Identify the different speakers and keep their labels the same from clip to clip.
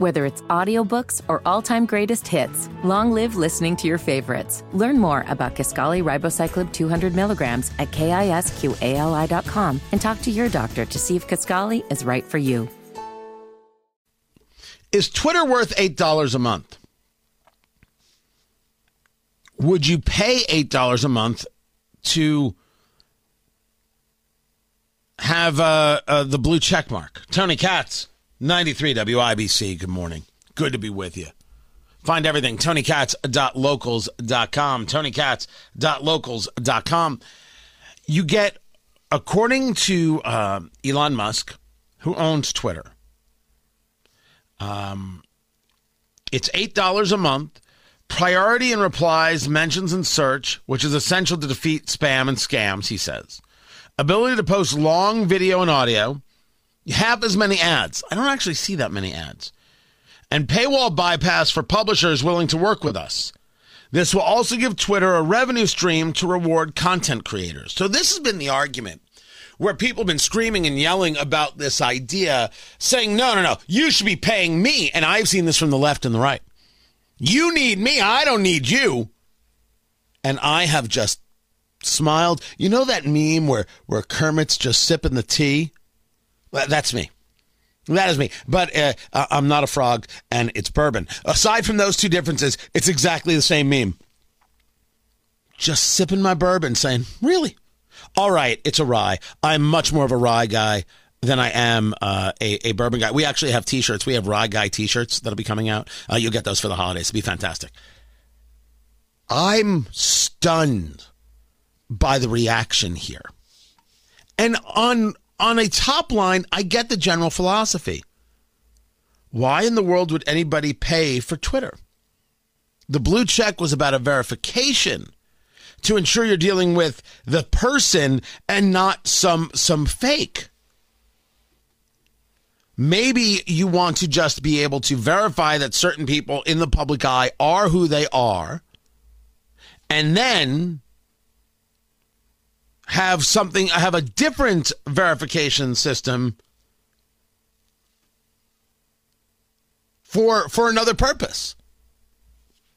Speaker 1: Whether it's audiobooks or all-time greatest hits, long live listening to your favorites. Learn more about Kisqali Ribociclib 200 milligrams at kisqali.com and talk to your doctor to see if Kisqali is right for you.
Speaker 2: Is Twitter worth $8 a month? Would you pay $8 a month to have uh, uh, the blue check mark? Tony Katz, 93 WIBC. Good morning. Good to be with you. Find everything. TonyKatz.locals.com. TonyKatz.locals.com. You get, according to uh, Elon Musk, who owns Twitter, um, it's $8 a month. Priority in replies, mentions, and search, which is essential to defeat spam and scams, he says. Ability to post long video and audio. Half as many ads. I don't actually see that many ads. And paywall bypass for publishers willing to work with us. This will also give Twitter a revenue stream to reward content creators. So, this has been the argument where people have been screaming and yelling about this idea, saying, no, no, no, you should be paying me. And I've seen this from the left and the right. You need me, I don't need you. And I have just smiled. You know that meme where, where Kermit's just sipping the tea? That's me. That is me. But uh, I'm not a frog, and it's bourbon. Aside from those two differences, it's exactly the same meme. Just sipping my bourbon, saying, Really? All right, it's a rye. I'm much more of a rye guy than I am uh, a, a bourbon guy. We actually have t shirts. We have rye guy t shirts that'll be coming out. Uh, you'll get those for the holidays. It'll be fantastic. I'm stunned by the reaction here. And on on a top line, I get the general philosophy. Why in the world would anybody pay for Twitter? The blue check was about a verification to ensure you're dealing with the person and not some some fake. Maybe you want to just be able to verify that certain people in the public eye are who they are and then have something I have a different verification system for for another purpose.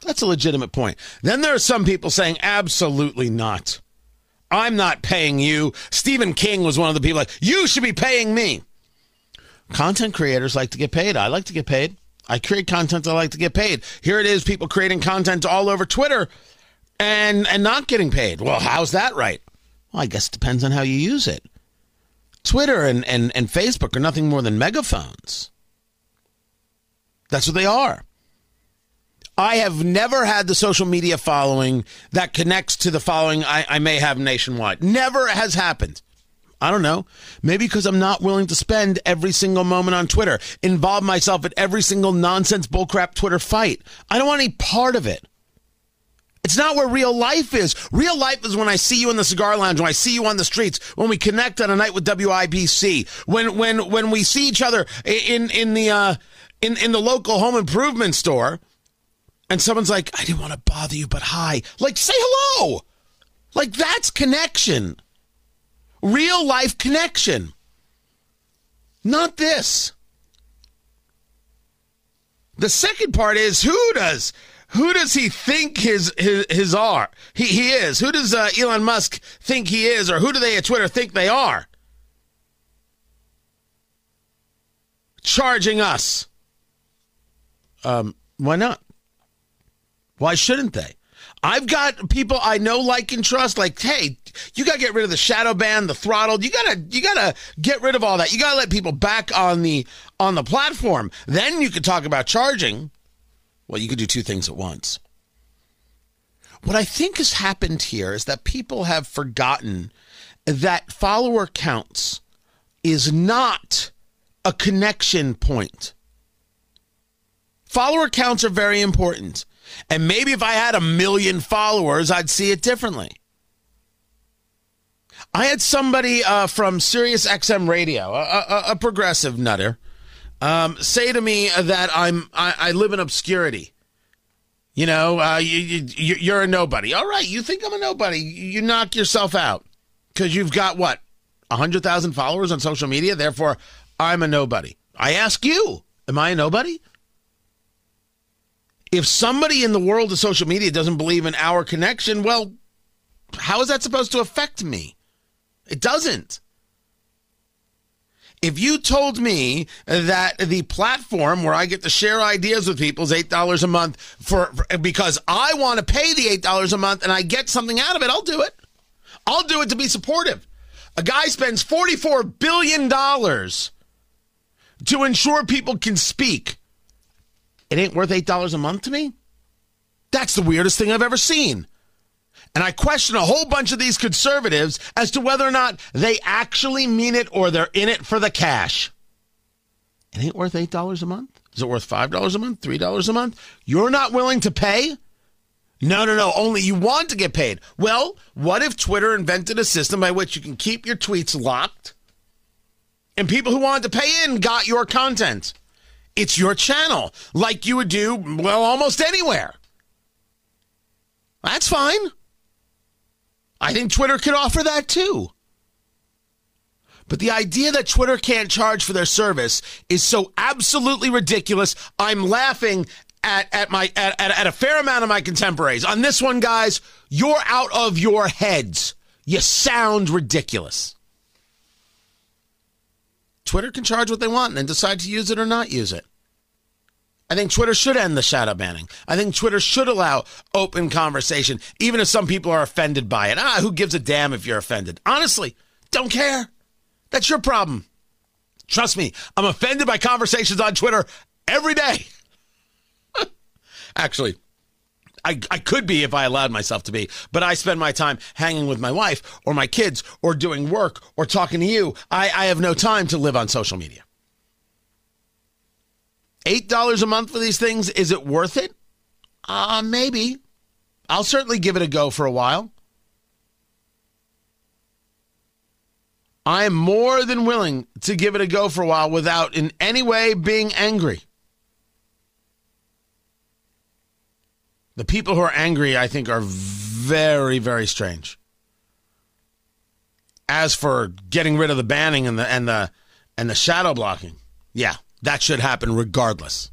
Speaker 2: That's a legitimate point. Then there are some people saying, absolutely not. I'm not paying you. Stephen King was one of the people like, you should be paying me. Content creators like to get paid. I like to get paid. I create content. I like to get paid. Here it is, people creating content all over Twitter and and not getting paid. Well, how's that right? Well, I guess it depends on how you use it. Twitter and, and, and Facebook are nothing more than megaphones. That's what they are. I have never had the social media following that connects to the following I, I may have nationwide. Never has happened. I don't know. Maybe because I'm not willing to spend every single moment on Twitter, involve myself in every single nonsense bullcrap Twitter fight. I don't want any part of it. It's not where real life is. Real life is when I see you in the cigar lounge, when I see you on the streets, when we connect on a night with WIBC, when when when we see each other in in the uh, in in the local home improvement store and someone's like, I didn't want to bother you, but hi. Like, say hello. Like, that's connection. Real life connection. Not this. The second part is who does who does he think his his, his are? He he is. Who does uh, Elon Musk think he is, or who do they at Twitter think they are? Charging us. Um, why not? Why shouldn't they? I've got people I know, like, and trust. Like, hey, you got to get rid of the shadow ban, the throttle. You gotta, you gotta get rid of all that. You gotta let people back on the on the platform. Then you could talk about charging. Well, you could do two things at once. What I think has happened here is that people have forgotten that follower counts is not a connection point. Follower counts are very important. And maybe if I had a million followers, I'd see it differently. I had somebody uh, from Sirius XM Radio, a, a, a progressive nutter, um, say to me that I'm I, I live in obscurity. You know, uh, you, you, you're a nobody. All right, you think I'm a nobody. You knock yourself out because you've got what, 100,000 followers on social media? Therefore, I'm a nobody. I ask you, am I a nobody? If somebody in the world of social media doesn't believe in our connection, well, how is that supposed to affect me? It doesn't. If you told me that the platform where I get to share ideas with people is eight dollars a month for, for because I want to pay the eight dollars a month and I get something out of it, I'll do it. I'll do it to be supportive. A guy spends forty-four billion dollars to ensure people can speak. It ain't worth eight dollars a month to me. That's the weirdest thing I've ever seen. And I question a whole bunch of these conservatives as to whether or not they actually mean it or they're in it for the cash. It ain't worth $8 a month. Is it worth $5 a month? $3 a month? You're not willing to pay? No, no, no. Only you want to get paid. Well, what if Twitter invented a system by which you can keep your tweets locked and people who wanted to pay in got your content? It's your channel, like you would do, well, almost anywhere. That's fine. I think Twitter could offer that too. But the idea that Twitter can't charge for their service is so absolutely ridiculous. I'm laughing at, at my at, at, at a fair amount of my contemporaries. On this one, guys, you're out of your heads. You sound ridiculous. Twitter can charge what they want and then decide to use it or not use it. I think Twitter should end the shadow banning. I think Twitter should allow open conversation, even if some people are offended by it. Ah, who gives a damn if you're offended? Honestly, don't care. That's your problem. Trust me, I'm offended by conversations on Twitter every day. Actually, I, I could be if I allowed myself to be, but I spend my time hanging with my wife or my kids or doing work or talking to you. I, I have no time to live on social media. $8 a month for these things, is it worth it? Uh, maybe. I'll certainly give it a go for a while. I am more than willing to give it a go for a while without in any way being angry. The people who are angry, I think, are very, very strange. As for getting rid of the banning and the and the and the shadow blocking, yeah, that should happen regardless.